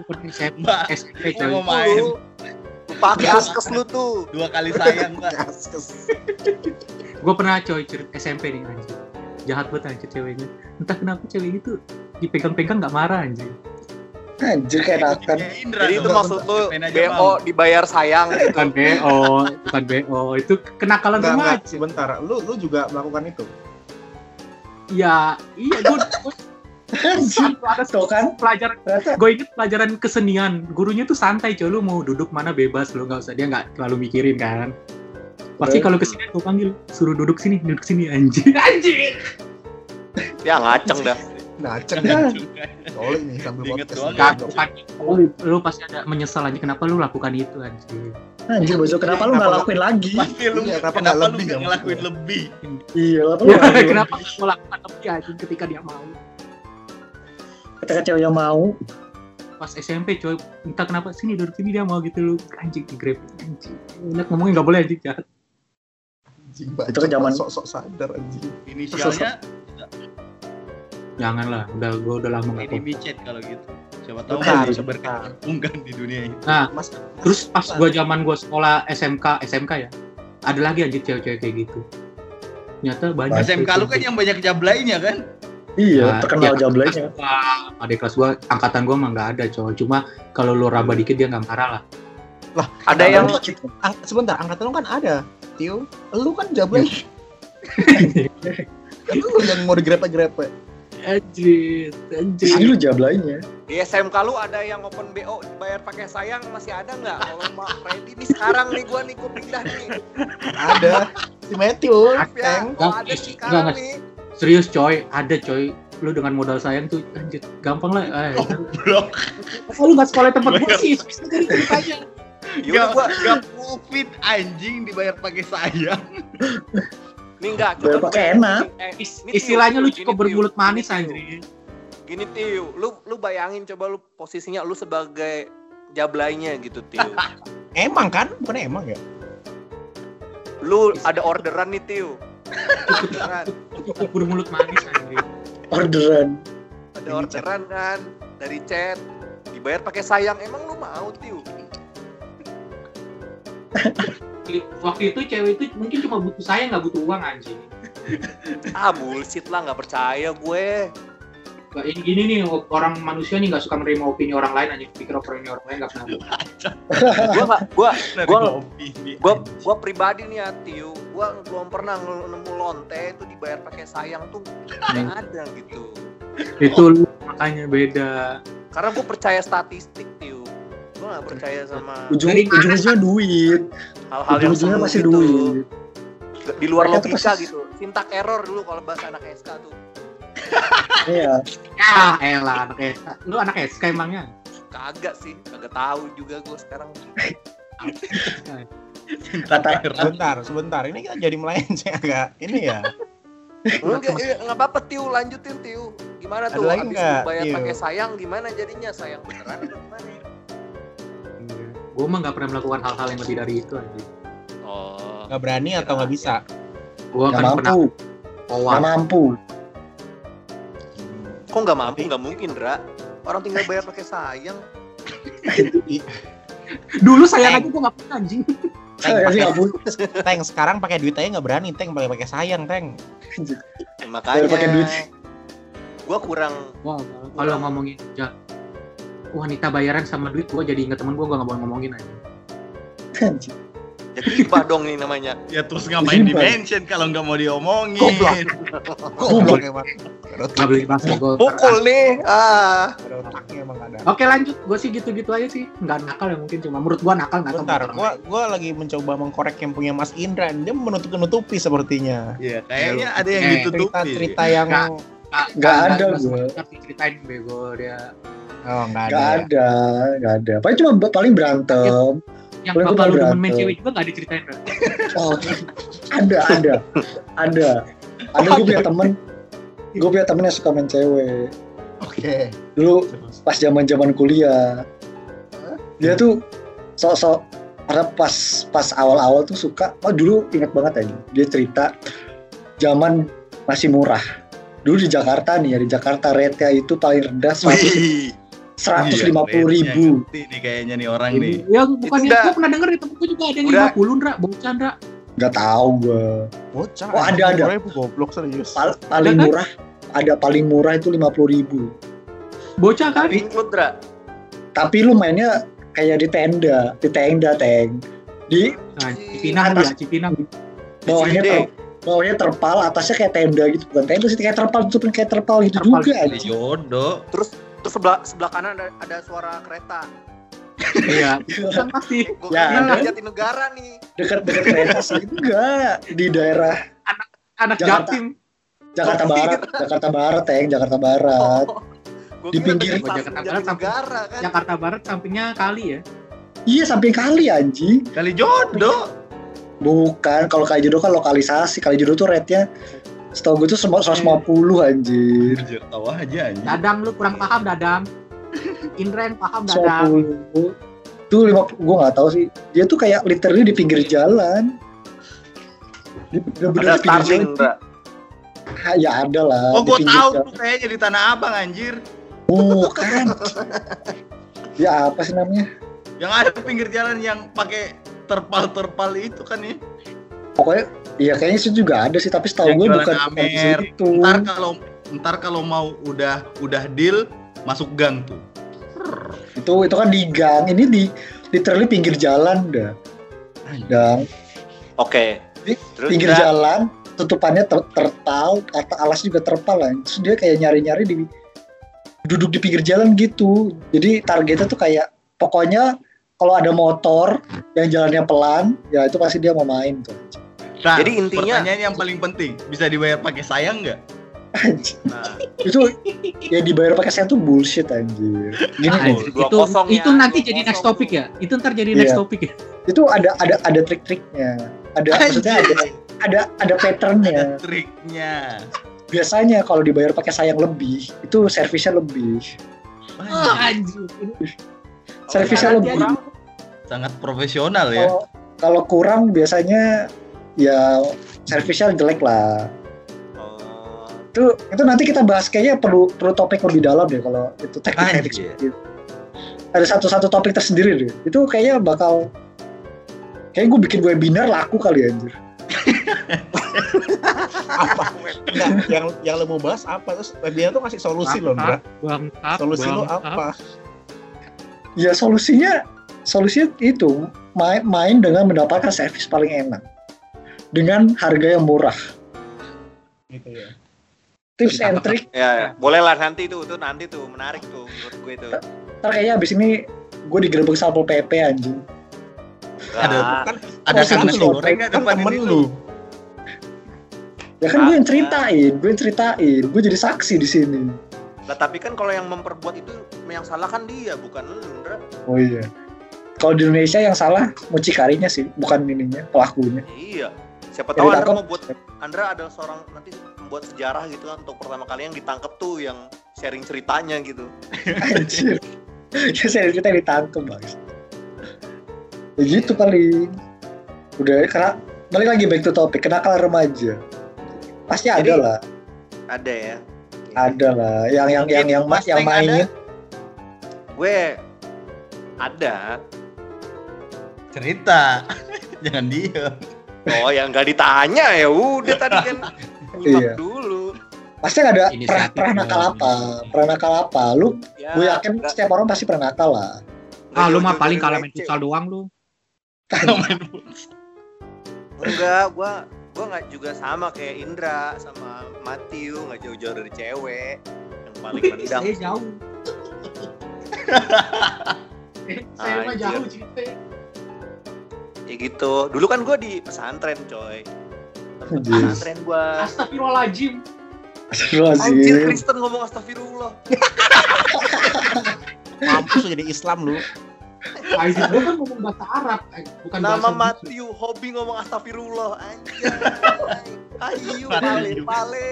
Pernah SMP, Mbak, SMP mau main pakai askes lu tuh. dua kali sayang mbak. Gue pernah coy SMP nih anjing. Jahat banget anjir ceweknya. Entah kenapa cewek itu dipegang-pegang nggak marah anjing. Anjir kayak Indra Jadi itu maksud lu BO dibayar sayang gitu. Bukan BO, bukan BO. Itu kenakalan Enggak, enggak, remaja. sebentar. Lu lu juga melakukan itu. Ya, iya gue Anjir. ada Tuh kan. pelajaran Ternyata gue inget pelajaran kesenian gurunya tuh santai coy lu mau duduk mana bebas lu nggak usah dia nggak terlalu mikirin kan pasti kalau kesenian gue panggil suruh duduk sini duduk sini anjing anjing Ya ngaceng dah. Ngaceng Ya. ya. Solid nih sambil podcast. ya. bukan lu pasti ada menyesal aja kenapa lu lakukan itu anjing anjir bojo kenapa lu nggak lakuin lagi? Pasti lu Iya, kenapa kenapa, nggak lu lebih nggak ya ngelakuin lebih? Iya, apa lu ya, nggak lakuin kenapa mau lakukan lebih anjing ketika dia mau Ketika cewek yang mau, pas SMP coy entah kenapa sini duduk sini dia mau gitu lu anjing di grab anjing enak ngomongnya nggak boleh anjing jahat Anjing, bacot, Itu kan zaman- sok-sok sadar anjing. Inisialnya jangan lah udah gue udah lama nggak ini chat kalau gitu. Siapa tahu Bentar, bisa berkecimpung kan di dunia ini. nah Mas, terus pas gue zaman gue sekolah SMK SMK ya ada lagi anjing cewek-cewek kayak gitu ternyata banyak SMK lu kan yang banyak jablainya kan? iya Nah, terkenal ya, jablainya. adik kelas gua angkatan gua mah nggak ada cowok cuma kalau lu raba dikit dia nggak marah lah Ada yang gitu. ang- sebentar, angkatan lu kan ada. Tio, lu kan jablay. lu yang mau digrepe-grepe. Anjir Di anjir sini lu jablainya. di SMK lu ada yang open BO bayar pakai sayang masih ada nggak? Kalau Mak Freddy nih sekarang nih gua nih gua pindah nih. Ada. Si Matthew, ya, Nggak, ada sih sekarang nih. serius coy ada coy lu dengan modal sayang tuh anjir gampang lah eh, Blok. Masa lu nggak sekolah tempat gua sih jadi ceritanya Yaudah Gak, gua gak profit anjing dibayar pakai sayang. Nih enggak pakai enak. Eh, Is- istilahnya lu cukup Tio, manis anjir Gini Tio, lu lu bayangin coba lu posisinya lu sebagai jablainya gitu Tio. Emang kan? Bukan emang ya? lu ada orderan nih Tio. Orderan. cukup bermulut manis anjir Orderan. Ada orderan kan dari chat dibayar pakai sayang emang lu mau Waktu itu cewek itu mungkin cuma butuh sayang nggak butuh uang anjing Ah bullshit lah nggak percaya gue. Ini gini nih orang manusia nih nggak suka menerima opini orang lain anjing pikir opini orang lain nggak pernah Gua nggak, Gua- opini. gua gua pribadi nih ya Tio, gua belum pernah nemu lonte itu dibayar pakai sayang tuh Hmm. nggak ada gitu Itu makanya beda. karena gue percaya statistik tiu gue nggak percaya sama ujung ujung-ujungnya duit hal-hal yang ujung-ujungnya semu pasti gitu duit di luar Mereka logika pasti- gitu sintak error dulu kalau bahasa anak SK tuh iya Ah, elah anak SK. Lu anak SK emangnya? kagak sih kagak tahu juga gue sekarang kata Sebentar, sebentar. Ini kita jadi melenceng agak ini ya. Enggak, iya, nggak apa-apa Tiu, lanjutin Tiu. Gimana Ada tuh? lagi Habis bayar Tiu? pakai sayang gimana jadinya? Sayang beneran atau gimana? Gue mah nggak pernah melakukan hal-hal yang lebih dari itu aja. Oh. Nggak berani atau nggak bisa? Gue nggak kan pernah mampu nggak mampu Kok nggak mampu? Nggak mungkin, Dra. Orang tinggal bayar pakai sayang. Dulu sayang aja gue nggak pernah anjing. nggak mampu Teng sekarang pakai duit aja nggak berani, Teng pakai pakai sayang, Teng. Ya, makanya. pakai duit. Gua kurang Wah, kalau ngomongin ja, wanita bayaran sama duit, gue jadi inget temen gue, gue nggak mau ngomongin aja. jadi ibah dong nih namanya. Ya terus ngapain di mention kalau nggak mau diomongin? Goblok. Goblok emang. Gue. Pukul nih. Ah. Emang ada. Oke lanjut, gue sih gitu-gitu aja sih. Nggak nakal ya mungkin, cuma menurut gue nakal nggak tahu. Bentar, gua orang gua lagi mencoba mengkorek yang punya Mas Indra. Dia menutup-nutupi sepertinya. Iya, kayaknya ada yang Eh, ditutupi. Cerita-cerita yang Nggak. ada sebentar diceritain bego dia. oh nggak ada. nggak ya. ada nggak ada paling cuma paling berantem Yang gua bapak lu demen main cewek juga nggak diceritain, Bro. oh ada ada ada ada gue punya temen gue punya temen yang suka main cewek Oke. dulu pas zaman zaman kuliah dia tuh sok-sok karena pas pas awal-awal tuh suka oh dulu ingat banget aja dia cerita zaman masih murah dulu di Jakarta nih ya di Jakarta rate-nya itu paling rendah seratus lima puluh ribu nih kayaknya nih orang nih. Ya bukannya udah- gue pernah denger di temen gue juga ada yang Udah. 50 Ndra, bocah Ndra. nggak tahu gue Bocah. Oh, ada, ada. Goblok serius. Pal- paling kan? murah ada paling murah itu lima puluh ribu Bocah kan? Include, Dra. tapi lu mainnya kayak di tenda di tenda teng di Nah, Cipinang Atas- ya, Cipinang. bawahnya bawahnya terpal atasnya kayak tenda gitu bukan tenda sih kayak terpal tutupin kayak terpal gitu Terpal juga gitu. Jodoh. Terus terus sebelah sebelah kanan ada, ada suara kereta. Iya, kan pasti. Gue Ya, kira ada. Jatinegara nih. dekat dekat kereta sih enggak di daerah Anak Jakarta. Jatim. Jakarta Barat Jakarta Barat teng Jakarta Barat Gua Di pinggir- Jakarta Barat Jatinegara kan. Jakarta Barat sampingnya kali ya. iya samping kali anjing Kali jodoh. Bukan kalau kali jodoh kan lokalisasi kali jodoh tuh rate-nya setahu gue tuh semua 150 anjir Anjir, tahu aja anjir. Dadang lu kurang paham Dadang. Indra yang paham Dadang. 150 tuh lima gue nggak tahu sih dia tuh kayak literally di pinggir jalan di, bener-bener Ada di pinggir Starling, jalan ya ada lah Oh, gue pinggir tahu jalan. tuh kayaknya di Tanah Abang anjir. bukan ya apa sih namanya Yang ada pinggir jalan yang pakai terpal-terpal itu kan ya. pokoknya iya kayaknya sih juga ada sih tapi setahu gue bukan Amer. situ Ntar kalau ntar kalau mau udah udah deal masuk gang tuh. itu itu kan di gang ini di literally pinggir jalan dah dan Oke. Di Terus pinggir jalan tutupannya ter terpal atau alas juga terpal lah terus dia kayak nyari-nyari di duduk di pinggir jalan gitu jadi targetnya tuh kayak pokoknya kalau ada motor yang jalannya pelan ya itu pasti dia mau main tuh Nah, Jadi intinya- pertanyaan yang paling penting, bisa dibayar pakai sayang nggak? Anjir. Nah, itu ya dibayar pakai sen tuh bullshit anjir gini Ah, Dua itu kosong ya, itu nanti jadi next topic ya. Itu ntar jadi next Iya. topic ya. itu ada ada ada trik-triknya ada maksudnya ada ada ada patternnya triknya. biasanya kalau dibayar pakai sayang lebih itu servisnya lebih Ah, anjir. Servisnya lebih aja. Sangat profesional ya. kalau kurang biasanya ya servisnya jelek lah Oh, itu itu nanti kita bahas kayaknya perlu perlu topik lebih dalam deh kalau itu teknik-teknik Anjir. seperti itu. ada satu-satu topik tersendiri deh itu kayaknya bakal kayak gue bikin webinar laku kali ya anjir apa? Enggak, yang yang lo mau bahas apa? Terus dia tuh ngasih solusi loh. Bangsat, Solusi lo apa? Ya solusinya solusinya itu main, main dengan mendapatkan servis paling enak dengan harga yang murah. gitu ya Tips and trick Ya, ya. boleh lah nanti tuh, tuh nanti tuh menarik tuh menurut gue itu. Ntar kayaknya abis ini gue digerebek Satpol PP anjing. Ada- kan Ada kan lu, kan temen lu? Ya kan gue yang ceritain, gue yang ceritain, gue jadi saksi di sini. Lah tapi kan kalau yang memperbuat itu yang salah kan dia, bukan lu. Oh iya. Kalau di Indonesia yang salah mucikarinya sih, bukan ininya, pelakunya. Iya. Siapa Jadi tahu Andra takut- mau buat Andra adalah seorang nanti membuat sejarah gitu kan untuk pertama kali yang ditangkap tuh yang sharing ceritanya gitu. Anjir. ya saya kita ditangkap bang. Ya gitu paling. Udah karena balik lagi back to topic, kenakalan remaja. Pasti ada Jadi- lah, Ada ya. Ada lah. Yang yang yang yang mas yang mainin. Gue ada. Cerita. Jangan diem. Oh yang nggak ditanya ya udah tadi kan nyimak Iya. dulu. Pasti ada pernah, pernah nakal apa, pernah nakal apa. Lu, Ya, gue yakin nggak- setiap orang pasti pernah nakal lah. Ah, lu mah paling kalah main futsal doang lu. Enggak, gua gua nggak juga sama kayak Indra sama Matthew nggak jauh-jauh dari cewek yang paling rendang. Saya jauh. Saya mah Anjir. jauh cerita. Ya gitu. Dulu kan gua di pesantren, coy. Anjir. pesantren gua. Astagfirullahaladzim. Anjir Astagfirullahaladzim. Kristen ngomong astagfirullah. mampus jadi Islam lu Aizin lu kan ngomong bahasa Arab, eh, bukan Nama bahasa Matthew hobi ngomong astagfirullah. Anjir. Ayo pale pale.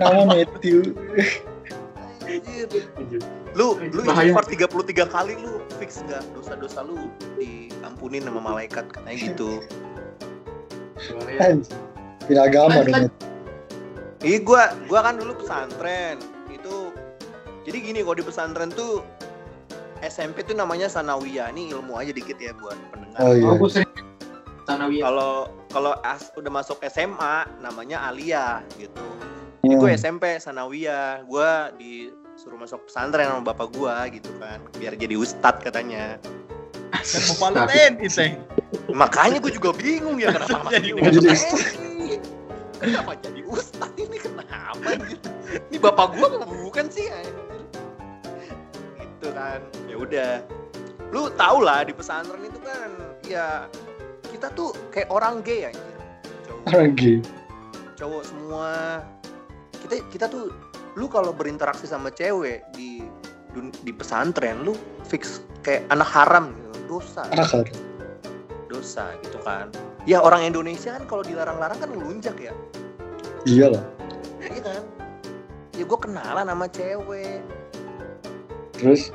Nama Matthew. Anjir. Lu lu istighfar 33 kali lu fix gak dosa-dosa lu diampunin sama malaikat katanya gitu. Anjir. Agama dong. Iya gua gua kan dulu pesantren. Itu jadi gini kalau di pesantren tuh SMP tuh namanya sanawiyah. Ini ilmu aja dikit ya buat pendengar. Oh iya. Oh, gue sering Tanawiyah. Kalau kalau as- udah masuk SMA namanya aliyah gitu. Jadi gue Hmm. SMP sanawiyah. Gua disuruh masuk pesantren sama bapak gua gitu kan biar jadi ustadz katanya. Kan bapak lu TNI, Teng. Makanya gue juga bingung ya kenapa Jadi masuk jadi TNI. Kenapa jadi ustadz ini kenapa gitu? Ini bapak gua kan bukan sih. Gitu kan. Ya udah. Lu tau lah di pesantren itu kan ya kita tuh kayak orang gay anjir. Cowok, Orang gay. cowok semua. Kita kita tuh lu kalau berinteraksi sama cewek di di pesantren lu fix kayak anak haram gitu. Dosa Anak kan. dosa gitu kan ya orang Indonesia kan kalau dilarang-larang kan ngelunjak ya Iya lah. iya kan ya gue kenalan sama cewek Terus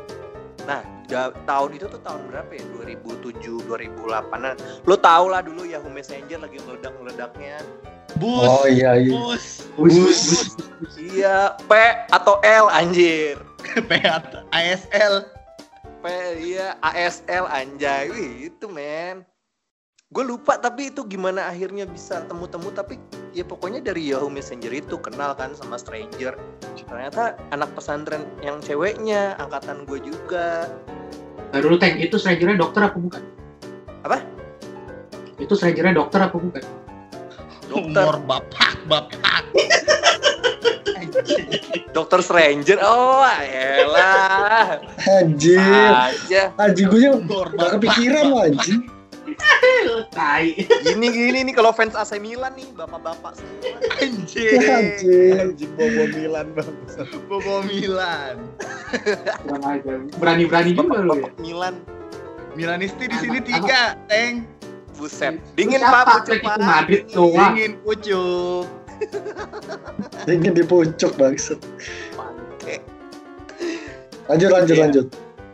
nah da- tahun itu tuh tahun berapa ya 2007 2008an lo tau lah dulu Yahoo Messenger lagi meledak meledaknya Bus. Oh iya iya. Bus. Bus. iya P atau L anjir PAT ASL. P iya ASL anjay Wih, itu men gue lupa tapi itu gimana akhirnya bisa temu-temu tapi ya pokoknya dari Yahoo Messenger itu kenal kan sama stranger ternyata anak pesantren yang ceweknya angkatan gue juga Nah, dulu tank itu strangernya dokter apa bukan? Apa? Itu strangernya dokter apa bukan? dokter Umur bapak, bapak. dokter stranger oh elah Anjir. aja Anjir gue gak kepikiran loh anjing. Tai. gini gini nih kalau fans AC Milan nih bapak-bapak semua Anjir. Anjir. anjing bobo Milan bang Bobo Milan. Berani-berani juga lu ya. bapak Milan Milanisti di sini tiga, Teng. buset dingin pak pucuk Madrid doang. Dingin pucuk. Ingin di pucuk. Bangke. Lanjut lanjut Iya. lanjut.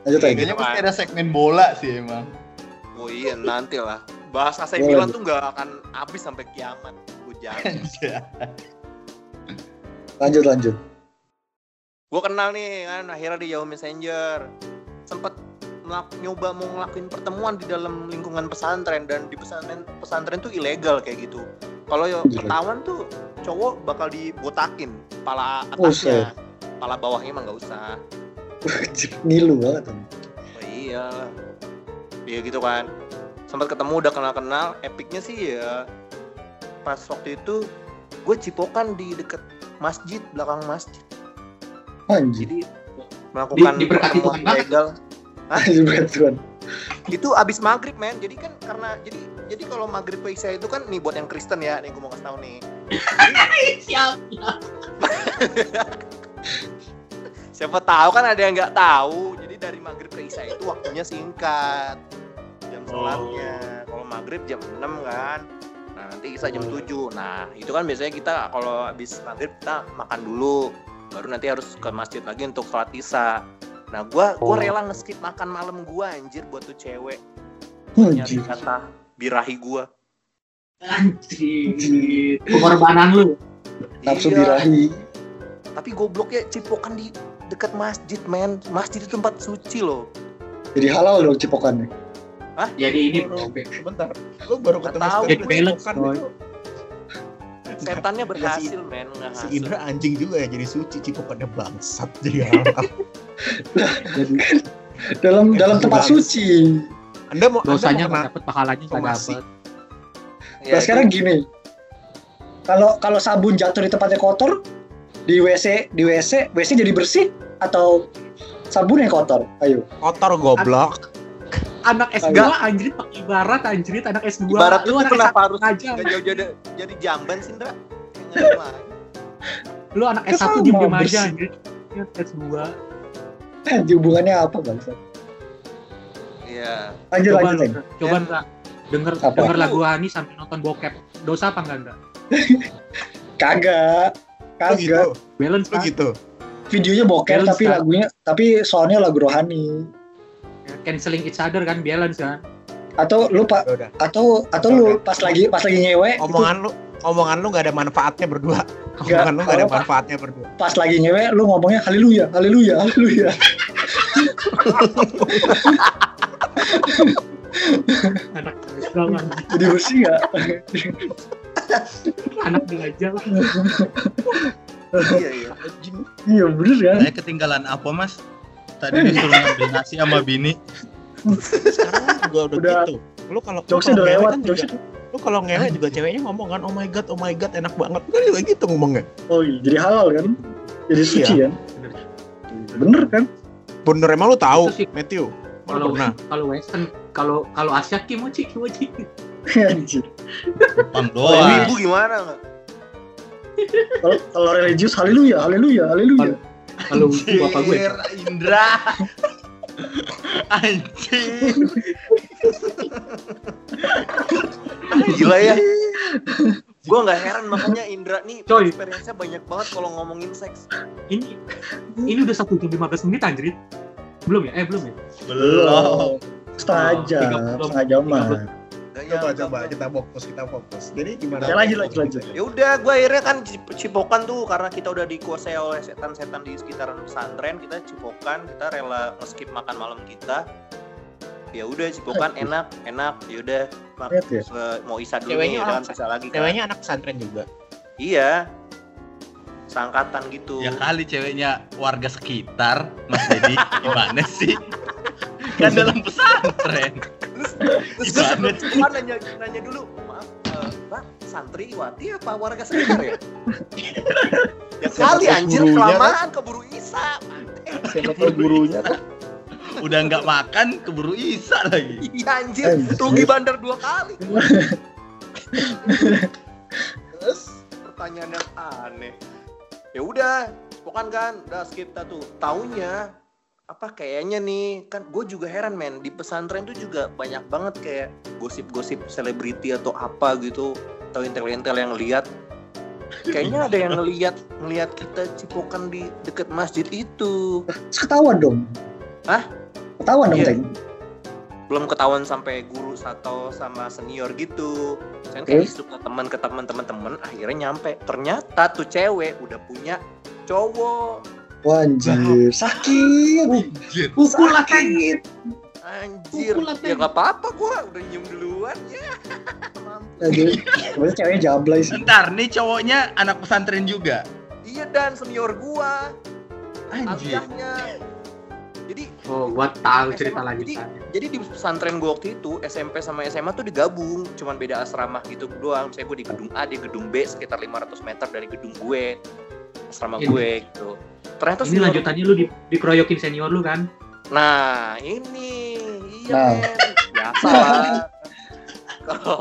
Lanjut aja. Kayaknya mesti ada segmen bola sih emang. Oh iya nanti lah. Bahas AC Boleh. Milan tuh nggak akan habis sampai kiamat. Gue jamin. Anjir. Lanjut lanjut. gue kenal nih kan akhirnya di Yahoo Messenger. Sempet ngelak- nyoba mau ngelakuin pertemuan di dalam lingkungan pesantren dan di pesantren pesantren tuh ilegal kayak gitu. Kalau ketahuan tuh cowok bakal dibotakin kepala atasnya, kepala bawahnya emang nggak usah. Ngilu banget. Oh iya. Iya gitu kan. Sempat ketemu udah kenal-kenal, epicnya sih ya pas waktu itu gue cipokan di deket masjid belakang masjid. Anjir. jadi melakukan Di- diberkati Tuhan berat Tuhan. itu abis maghrib men. Jadi kan karena jadi jadi kalau maghrib isya itu kan nih buat yang Kristen ya. Nih gue mau kasih tahu nih. Siap. siapa tahu kan ada yang nggak tahu jadi dari maghrib ke isya itu waktunya singkat. Jam sholatnya. Kalau maghrib jam 6 kan. Nah nanti isya jam 7 nah itu kan biasanya kita kalau habis maghrib kita makan dulu. Baru nanti harus ke masjid lagi untuk sholat isya. Nah gua gua Oh. rela nge-skip makan malam gua anjir buat tuh cewek. Nyari kata birahi gua. Anjir. Pengorbanan lu. Nafsu Iya. birahi. tapi gobloknya cipokan di dekat masjid men masjid itu tempat suci loh Jadi halal dong cipokannya. Jadi ini Baru- sebentar lu baru Nggak ketemu tahu. istri Jadi balance, cipokan itu. setannya Ya, berhasil men si Indra anjing juga ya jadi suci cipokannya bangsat jadi halal jadi Dalam dalam tempat suci. anda mau dosanya anda mau nggak dapet pahalanya nggak. Ya, Nah itu- sekarang gini. Kalau kalau sabun jatuh di tempatnya kotor di WC di WC WC jadi bersih atau sabun yang kotor? Ayo. kotor goblok Anak S2 Enggak. anjrit pakai ibarat anjrit anak S2. ibarat lu anak kenapa S1 harus aja. jadi jadi jamban sih main. Lu anak Kan S1 sama, diem-diem aja anjrit. Ya, S2. Di hubungannya apa bangsa? iya Lanjut Coba lanjut. lu, coba enggak denger Apa? denger lagu Ani sampai nonton bokep. Dosa apa enggak enggak? Kagak. Lu gitu. Kagak. Balance lu kan? gitu. Videonya boker Balance, tapi kan? lagunya tapi soalnya lagu rohani. Ya, Canceling each other kan balance kan. Atau lu pak Ya udah. atau atau lu pas lagi pas lagi ngewe? Itu omongan lu omongan lu gak ada manfaatnya berdua. Omongan lu gak ada manfaatnya berdua. Pas lagi ngewe lu ngomongnya haleluya haleluya haleluya. Anak jadi bersih anak belajar. iya iya iya bener kan Saya ketinggalan apa mas? Tadi disuruh ngambil nasi sama bini. sekarang juga udah, Udah. gitu lu kalau lu jokesnya kalau udah ngewe lewat kan juga, jokesnya lu kalau ngewe juga ceweknya ngomong kan oh my god oh my god enak banget kan juga gitu ngomongnya oh iya jadi halal kan jadi suci Iya. kan bener kan bener emang lu tahu. Matthew Kalau pernah kalau western kalau kalau Asia kimochi kimochi. Anjir. Jepang kalau doang. ibu gimana nggak kalau kalau religius haleluya haleluya haleluya Kalau bapak gue Indra. Anjing. gila ya gue nggak heran makanya Indra nih Coy. experience-nya banyak banget kalau ngomongin seks ini ini udah satu jam 15 menit anjrit. Belum ya? Eh belum ya? Belum. setengah jam setengah jam mah Nggak coba nyangka coba kita fokus kita fokus jadi gimana Ya, lanjut, lanjut, lanjut. ya udah gue akhirnya kan cip- cipokan tuh karena kita udah dikuasai oleh setan-setan di sekitaran pesantren kita cipokan kita rela ngeskip makan malam kita ya udah cipokan enak enak ya udah ya. se- mau isa dulu Ceweknya nih kan bisa lagi kan ceweknya anak pesantren juga iya sangkatan gitu Ya kali ceweknya warga sekitar, Mas Dedi. Gimana sih? Kan dalam pesantren. Terus gue sebelum nanya nanya dulu maaf eh, mbak santriwati apa warga sekitar ya? Ya kali anjir gurunya, kelamaan keburu isa siapa tahu gurunya kan? Udah nggak makan, keburu Isa lagi. iya anjir rugi bandar dua kali. Terus pertanyaan yang aneh. Ya udah pokoknya kan udah skip tuh taunya apa kayaknya nih kan gue juga heran men di pesantren tuh juga banyak banget kayak gosip-gosip selebriti atau apa gitu atau intel-intel yang lihat. Kayaknya ada yang ngelihat ngelihat kita cipokan di deket masjid itu. Ketahuan dong? Hah? ketahuan dong Iya. Teng? Belum ketahuan sampai guru atau sama senior gitu. Saya kayak Terus? isuk ke teman ke teman teman teman akhirnya nyampe. Ternyata tuh cewek udah punya cowok anjir sakit Anjir. Pukul lah sakit anjir ya gak apa-apa gua udah nyium duluan ya. Anjir. Sebenarnya ceweknya jablay sih Bentar, nih cowoknya anak pesantren juga. iya dan senior gua Anjir. aliyahnya jadi Oh, gua tahu cerita lanjutannya. Jadi di pesantren gue waktu itu SMP sama SMA tuh digabung, cuman beda asrama gitu doang. Misalnya gue di gedung A, di gedung B sekitar 500 meter dari gedung gue, asrama Ini- gue gitu. Ternyata Ini senior- lanjutannya lu di, dikeroyokin senior lu kan? Nah ini iya Nah. men biasa. Kalau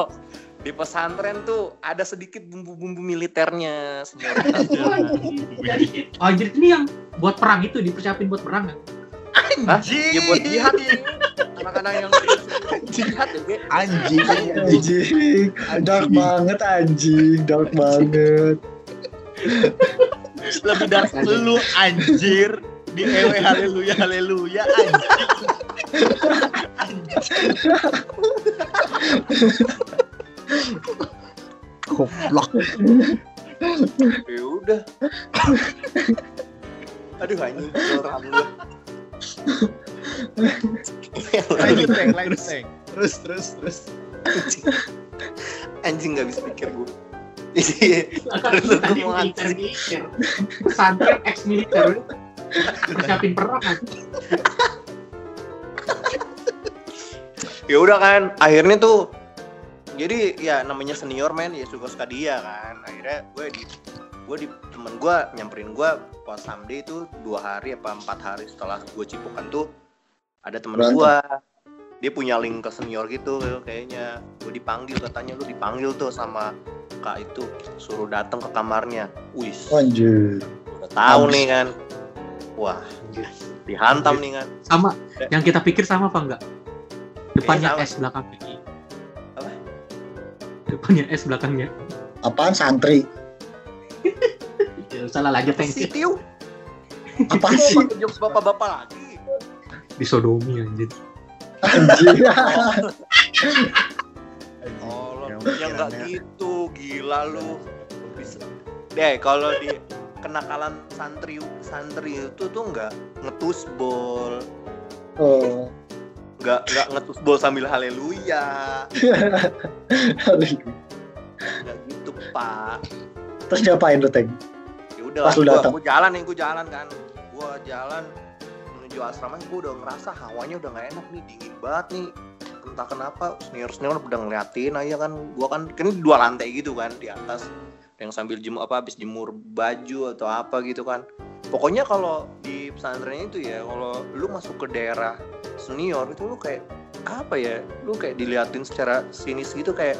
di pesantren tuh ada sedikit bumbu-bumbu militernya senior. Oh, anjir ini yang buat perang itu dipersiapin buat perang kan? Hah? Ya buat jihad anak-anak yang jihad ya gue. Anjing. Anjing, dark banget anjing, dark banget. Lebih dark lu anjir. Di ewe haleluya haleluya anjing. Goblok. Ya udah. Aduh anjing orang gue. Lanjut Teng, lanjut Teng. Terus terus terus. Anjing nggak bisa pikir gue. Iya. Tadi mau. Pesantren ex militer. Persiapin perang ya udah kan akhirnya tuh jadi ya namanya senior men ya suka suka dia kan akhirnya gue di gue di temen gue nyamperin gue pas someday itu dua hari apa empat hari setelah gue cipukan tuh ada temen gue dia punya link ke senior gitu kayaknya gue dipanggil katanya lu dipanggil tuh sama kak itu suruh datang ke kamarnya wis Anjir. udah tahu Abis. nih kan wah dihantam nih kan Sama. Yang kita pikir sama apa enggak? Depannya sama. S belakangnya. Apa? Depannya S belakangnya. Apaan santri? Salah lanjut yang Tiu Apa sih? jokes bapak-bapak lagi di sodomi anjir. Anjir. Oh, Ya, lo ya nggak gitu, gila lu. Bisa. Deh, kalau di kenakalan santri santri itu tuh nggak ngetus bol, Oh. nggak nggak ngetus bol sambil haleluya, nggak gitu pak. Terus diapain lu, Teng? Ya udah, Pas lu gua, datang. gua jalan nih, gua jalan kan, gua jalan menuju asrama, gua udah ngerasa hawanya udah nggak enak nih, dingin banget nih. Entah kenapa senior senior udah ngeliatin aja kan, gua kan kan dua lantai gitu kan di atas yang sambil jemur apa habis jemur baju atau apa gitu kan pokoknya kalau di pesantren itu ya kalau lu masuk ke daerah senior itu lu kayak apa ya lu kayak diliatin secara sinis gitu kayak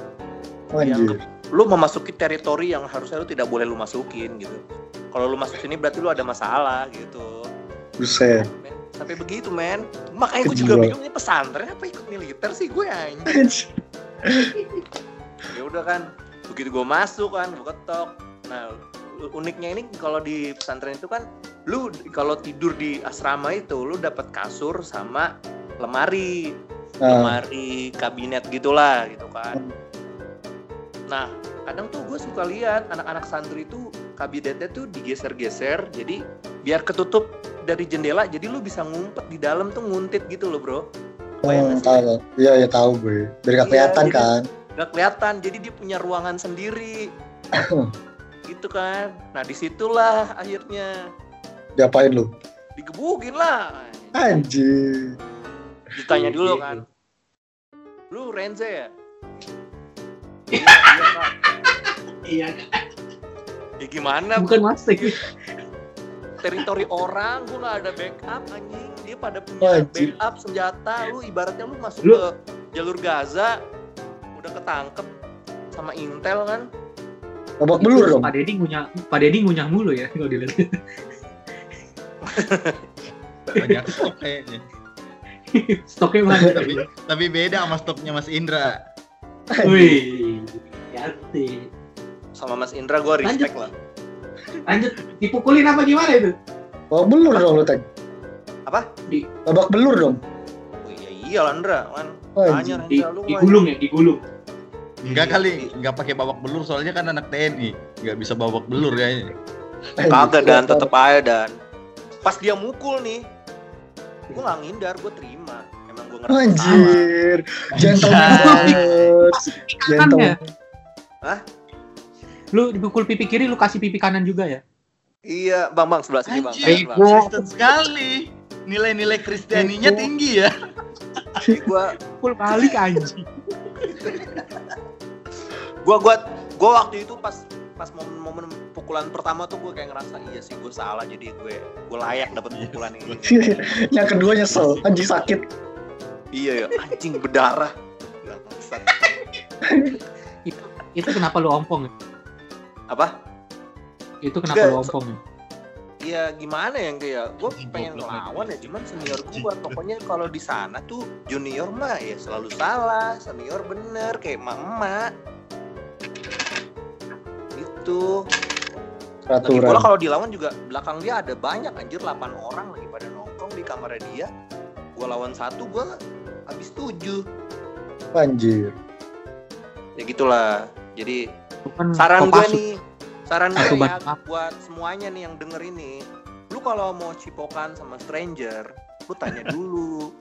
Anjir. lu memasuki teritori yang harusnya lu tidak boleh lu masukin gitu kalau lu masuk sini berarti lu ada masalah gitu Buset. Sampai begitu men. Makanya gue juga bingung ini pesantren apa ikut militer sih gue anjing? Ya udah kan. Begitu gue masuk kan gue ketok. Nah uniknya ini kalau di pesantren itu kan lu kalau tidur di asrama itu lu dapat kasur sama lemari. Nah, lemari kabinet gitulah gitu kan. Nah kadang tuh gue suka lihat anak-anak santri itu kabinetnya tuh digeser-geser jadi biar ketutup dari jendela jadi lu bisa ngumpet di dalam tuh nguntit gitu loh bro oh, sih? tahu. Iya, ya tahu gue. Biar gak Iya, kelihatan jadi- kan. nggak kelihatan jadi dia punya ruangan sendiri gitu kan nah di situlah akhirnya Diapain lu? digebukin lah Anjir. ditanya dulu Iya, kan lu Renze ya iya, iya. Iya, ya gimana bukan mastek. teritori orang gua nggak ada backup anjing dia pada punya Anjir. backup senjata lu ibaratnya lu masuk Lu- ke jalur Gaza udah ketangkep sama Intel kan Babak belur dong. Pak Deddy ngunyah, Pak Deddy ngunyah mulu ya kalau dilihat. Banyak stok kayaknya. Stoknya banyak. Tapi tapi beda sama stoknya Mas Indra. Wih, hati. sama Mas Indra gua respect lah Lanjut, dipukulin apa gimana itu? Babak belur dong lu, Teng. Apa? Di- Babak belur dong. oh, iya iya lah Indra kan Anjir. tanya Di, digulung ya, digulung. Enggak kali, enggak pakai babak belur soalnya kan anak TNI. Enggak bisa babak belur kayaknya. Kagak dan tetep aja dan pas dia mukul nih gue nggak ngindar gue terima emang gue ngerasa salah Anjir. Gentleman banget. Gentleman. Hah? Lu dipukul pipi kiri, lu kasih pipi kanan juga ya? iya bang bang sebelah sini bang gua- Kristen sekali. nilai-nilai kristianinya tinggi ya. gue Pukul balik anjing. gua gua gua waktu itu pas pas momen-momen pukulan pertama tuh gue kayak ngerasa iya sih gue salah jadi gue gue layak dapat pukulan ini yang kedua nyesel, anjing sakit. iya ya anjing berdarah. Itu itu kenapa lu ompong? Ya? apa Itu kenapa Nggak, lu so- ompong? ya? Iya gimana ya kayak gue pengen lagi. ya cuman senior gue pokoknya kalau di sana tuh junior mah ya selalu salah senior bener kayak emak emak gitu lagi pula kalau dilawan juga belakang dia ada banyak anjir 8 orang lagi pada nongkrong di kamarnya dia gue lawan satu gue habis tujuh Anjir. ya gitulah jadi Kan saran gue nih saran gue ya buat semuanya nih yang denger ini lu kalau mau cipokan sama stranger lu tanya dulu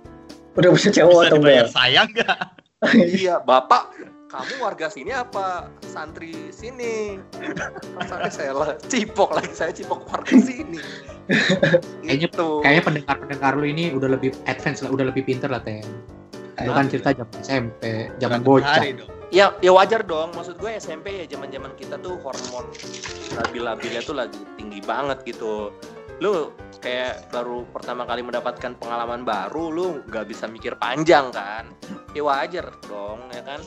Udah bisa cowok atau enggak? sayang nggak? iya bapak kamu warga sini apa santri sini Masa saya lah cipok lagi saya cipok warga sini Kayaknya- Gitu. Kayaknya pendengar-pendengar lu ini udah lebih advance lah, udah lebih pinter lah, Ten. Lu kan cerita zaman SMP, zaman bocah. Ya ya wajar dong. Maksud gue SMP ya zaman zaman kita tuh hormon labil-labilnya tuh lagi tinggi banget gitu. Lu kayak baru pertama kali mendapatkan pengalaman baru lu nggak bisa mikir panjang kan? Ya wajar dong ya kan?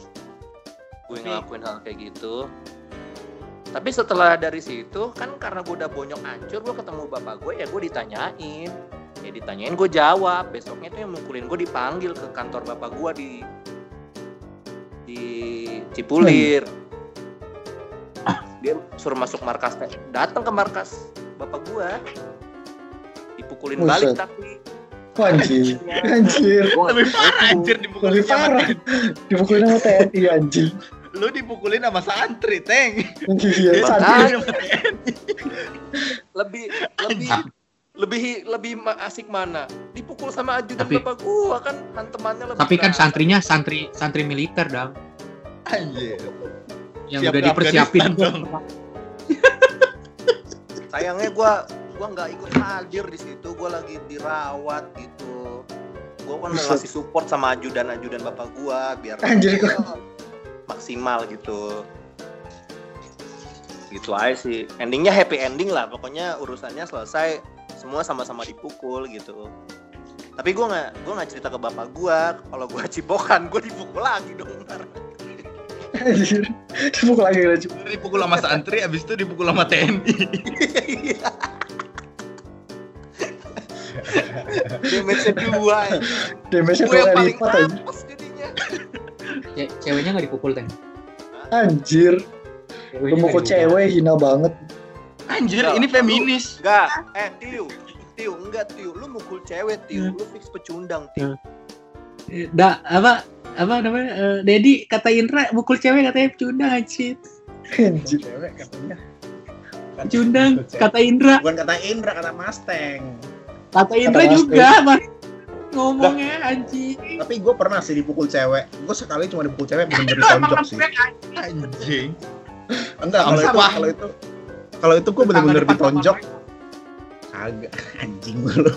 Gue ngelakuin hal kayak gitu. Tapi setelah dari situ kan karena gue udah bonyok hancur gue ketemu bapak gue ya gue ditanyain. Ya ditanyain gue jawab. Besoknya tuh yang mukulin gue dipanggil ke kantor bapak gue di di Cipulir dia suruh masuk markas datang ke markas bapak gua dipukulin Buset. balik tapi Anjir. Anjir. Lebih parah anjir dipukulin Lebih sama parah. Dipukulin sama TNI anjing. Lu dipukulin sama santri, Teng. Iya, Dia santri. Lebih lebih lebih lebih asik mana? Dipukul sama ajudan Tapi- bapak gua kan hantemannya lebih Tapi kan santrinya santri santri militer, Dang. Anjir. Yang Siap udah dipersiapin. Dong. sayangnya gua gua nggak ikut hadir di situ. Gua lagi dirawat gitu. Gua kan ngasih support sama ajudan-ajudan bapak gua biar Anjir, ya, maksimal gitu. Gitu aja sih. Endingnya happy ending lah. Pokoknya urusannya selesai semua sama-sama dipukul gitu tapi gua nggak gua nggak cerita ke bapak gua kalau gua cipokan gua dipukul lagi dong ntar. Dipukul lagi lagi. Dipukul sama santri, abis itu dipukul sama TNI. Damage dua ya. Gue dua kali paling lipat jadinya Ce- ceweknya nggak dipukul, Ten. Anjir. Lu mukul dipukul. cewek hina banget. Anjir, Enggak, ini feminis. enggak eh tiu tiu enggak tiu lu mukul cewek tiu lu fix pecundang tiu Da, apa apa namanya? eh, Dedi kata Indra mukul cewek katanya pecundang anjir. Anjir. cewek katanya Pecundang kata Indra. bukan kata Indra kata Mustang Kata Indra juga, Mas. Ngomongnya anjing. tapi gue pernah sih dipukul cewek gue sekali cuma dipukul cewek bener-bener ditonjok sih anjing. Anjing. enggak kalau itu kalau itu kalau itu gue bener-bener ditonjok Kagak, anjing lu.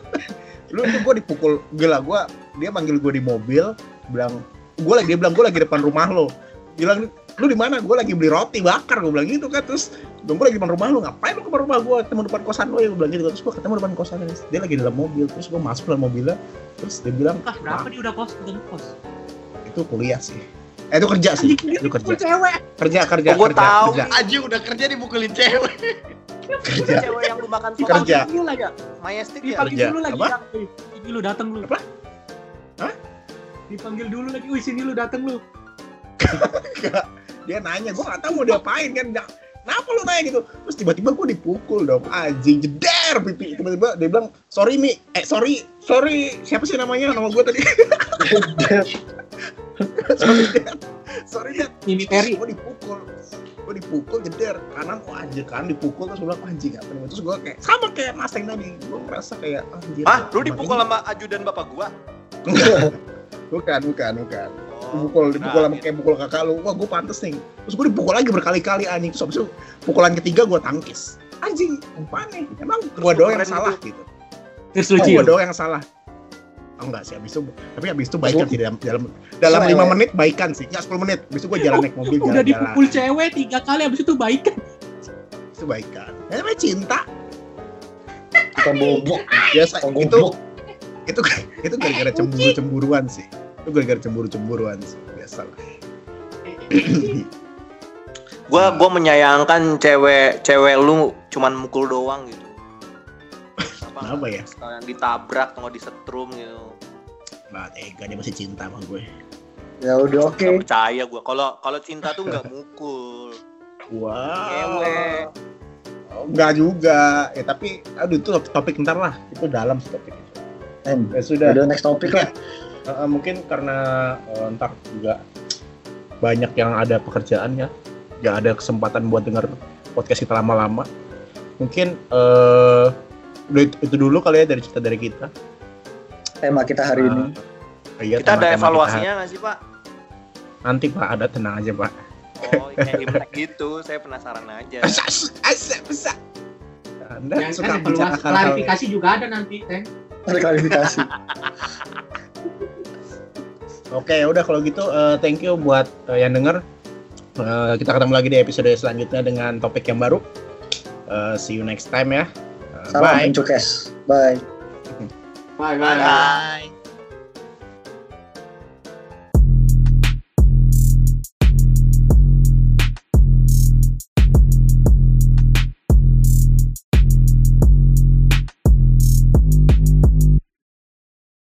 lu itu gue dipukul, gila gue, dia manggil gue di mobil, bilang, gue lagi dia bilang gue lagi depan rumah lo, bilang lu di mana? Gue lagi beli roti bakar, gue bilang gitu kan, terus gue lagi depan rumah lo, ngapain lu ke rumah gue, ketemu depan kosan lo ya, gue bilang gitu, terus gue ketemu depan kosan dia lagi dalam mobil, terus gue masuk dalam mobilnya, terus dia bilang Ah, berapa dia udah kos? Udah kos. itu kuliah sih, eh itu kerja sih, Anjing itu kerja, cewek. kerja kerja Oh, gua kerja tahu. kerja Anjing udah kerja dipukulin cewek. kerja, cewek yang lu makan Kerja. Dulu lagi. Majestic ya Dipanggil Kerja. dulu lagi. Apa? Yang. Ini lu datang lu. Apa? Hah? Dipanggil dulu lagi. Wih, sini lu datang lu. dia nanya gue gak tahu mau diapain kan kenapa lu nanya gitu terus tiba-tiba gue dipukul dong anjing jeder pipi tiba-tiba dia bilang sorry mi eh sorry sorry siapa sih namanya nama gue tadi sorry Dad. sorry Dad. Gue dipukul. Gue dipukul jeder kanan oh anjir kan dipukul terus gue bilang anjing apa nih? Terus gue kayak sama kayak mas yang tadi. Gue merasa kayak anjir ah lu dipukul ini- sama ajudan bapak gua? Enggak. Bukan bukan bukan. Oh, dipukul dipukul nah, sama kayak pukul kakak lu. Wah gue pantes nih. Terus gue dipukul lagi berkali-kali anjing. Terus itu pukulan ketiga gue tangkis. Anjing apa nih? Emang gue doang yang salah gitu. gitu. Terus Oh. Gue doang yang salah. Oh enggak sih, habis itu tapi habis itu baikan sih dalam dalam dalam lima menit baikan sih, nggak 10 menit. Habis itu gue jalan naik mobil Udah jalan-jalan. dipukul cewek tiga kali abis itu baikan. Itu baikan. Ya namanya cinta. Bukan bobok, Biasa itu itu itu gara-gara cemburu-cemburuan sih. Itu gara-gara cemburu-cemburuan sih. Biasa lah. Gua gua menyayangkan cewek cewek lu cuman mukul doang gitu. Kenapa ya? Sekalian ditabrak atau disetrum gitu. Nah, tega dia masih cinta sama gue. Ya udah oke. Nggak percaya gua. Kalau kalau cinta tuh nggak mukul. Wah. Ngewe. Oh, enggak juga. Ya tapi aduh itu topik ntar lah. Itu dalam sih topik itu. Ya sudah. Udah next topik lah. Uh, uh, mungkin karena uh, ntar juga banyak yang ada pekerjaan ya, nggak ada kesempatan buat denger podcast kita lama-lama. Mungkin uh, itu dulu kali ya dari cerita dari kita. Tema kita hari ini. Uh, iya, Kita ada evaluasinya nggak sih Pak? Nanti pak ada tenang aja pak. Oh, kayak Imlek gitu. Saya penasaran aja. Asas, bisa. Anda Yang suka kan evaluasi klarifikasi juga ada nanti, Teng. Ada klarifikasi. Oke, ya udah kalau gitu uh, thank you buat uh, yang denger. Uh, kita ketemu lagi di episode selanjutnya dengan topik yang baru. Uh, see you next time ya. Uh, Salam bye. Bye. Bye, bye. Bye.